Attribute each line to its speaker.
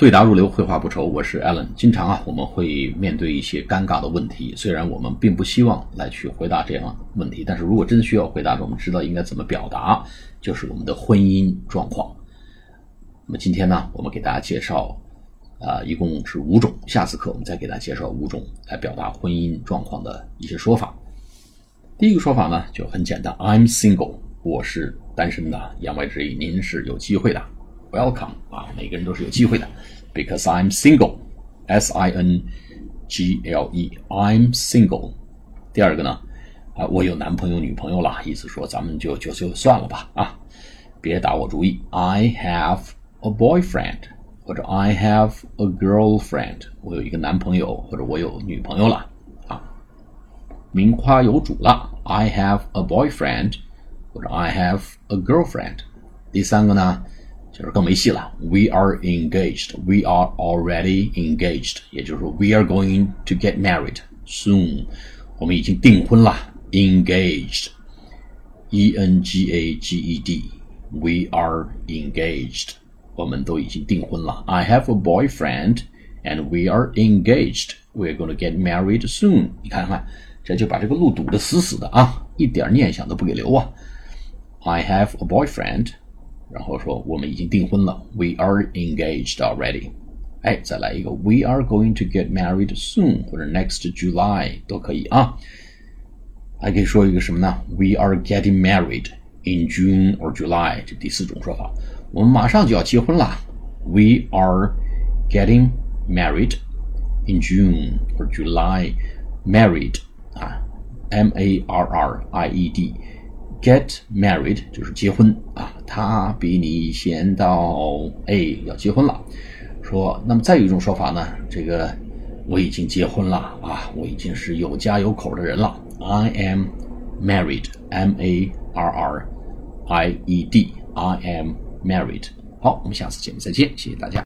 Speaker 1: 对答如流，绘画不愁。我是 Alan。经常啊，我们会面对一些尴尬的问题。虽然我们并不希望来去回答这样的问题，但是如果真的需要回答，我们知道应该怎么表达，就是我们的婚姻状况。那么今天呢，我们给大家介绍啊，一共是五种。下次课我们再给大家介绍五种来表达婚姻状况的一些说法。第一个说法呢，就很简单，I'm single，我是单身的。言外之意，您是有机会的。Welcome 啊，每个人都是有机会的。Because I'm single, S I N G L E, I'm single。第二个呢，啊，我有男朋友女朋友了，意思说咱们就就就算了吧啊，别打我主意。I have a boyfriend，或者 I have a girlfriend，我有一个男朋友或者我有女朋友了啊，名花有主了。I have a boyfriend，或者 I have a girlfriend。第三个呢？就是更没戏了。We are engaged. We are already engaged. 也就是说，we are going to get married soon. 我们已经订婚了。Engaged. E N G A G E D. We are engaged. 我们都已经订婚了。I have a boyfriend, and we are engaged. We're going to get married soon. 你看看，这就把这个路堵得死死的啊，一点念想都不给留啊。I have a boyfriend. 然后说我们已经订婚了，We are engaged already。哎，再来一个，We are going to get married soon，或者 next July 都可以啊。还可以说一个什么呢？We are getting married in June or July，这第四种说法，我们马上就要结婚了。We are getting married in June or July。Married 啊，M A R R I E D。 Get married 就是结婚啊，他比你先到，哎，要结婚了。说，那么再有一种说法呢，这个我已经结婚了啊，我已经是有家有口的人了。I am married，M A R R I E D，I am married。好，我们下次节目再见，谢谢大家。